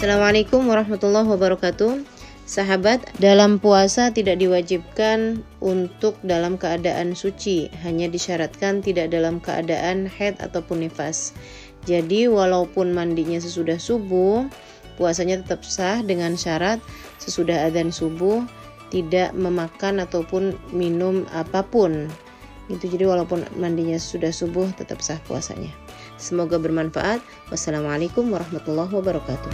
Assalamualaikum warahmatullahi wabarakatuh. Sahabat, dalam puasa tidak diwajibkan untuk dalam keadaan suci, hanya disyaratkan tidak dalam keadaan haid ataupun nifas. Jadi, walaupun mandinya sesudah subuh, puasanya tetap sah dengan syarat sesudah adzan subuh tidak memakan ataupun minum apa pun. Itu jadi walaupun mandinya sudah subuh tetap sah puasanya. Semoga bermanfaat. Wassalamualaikum warahmatullahi wabarakatuh.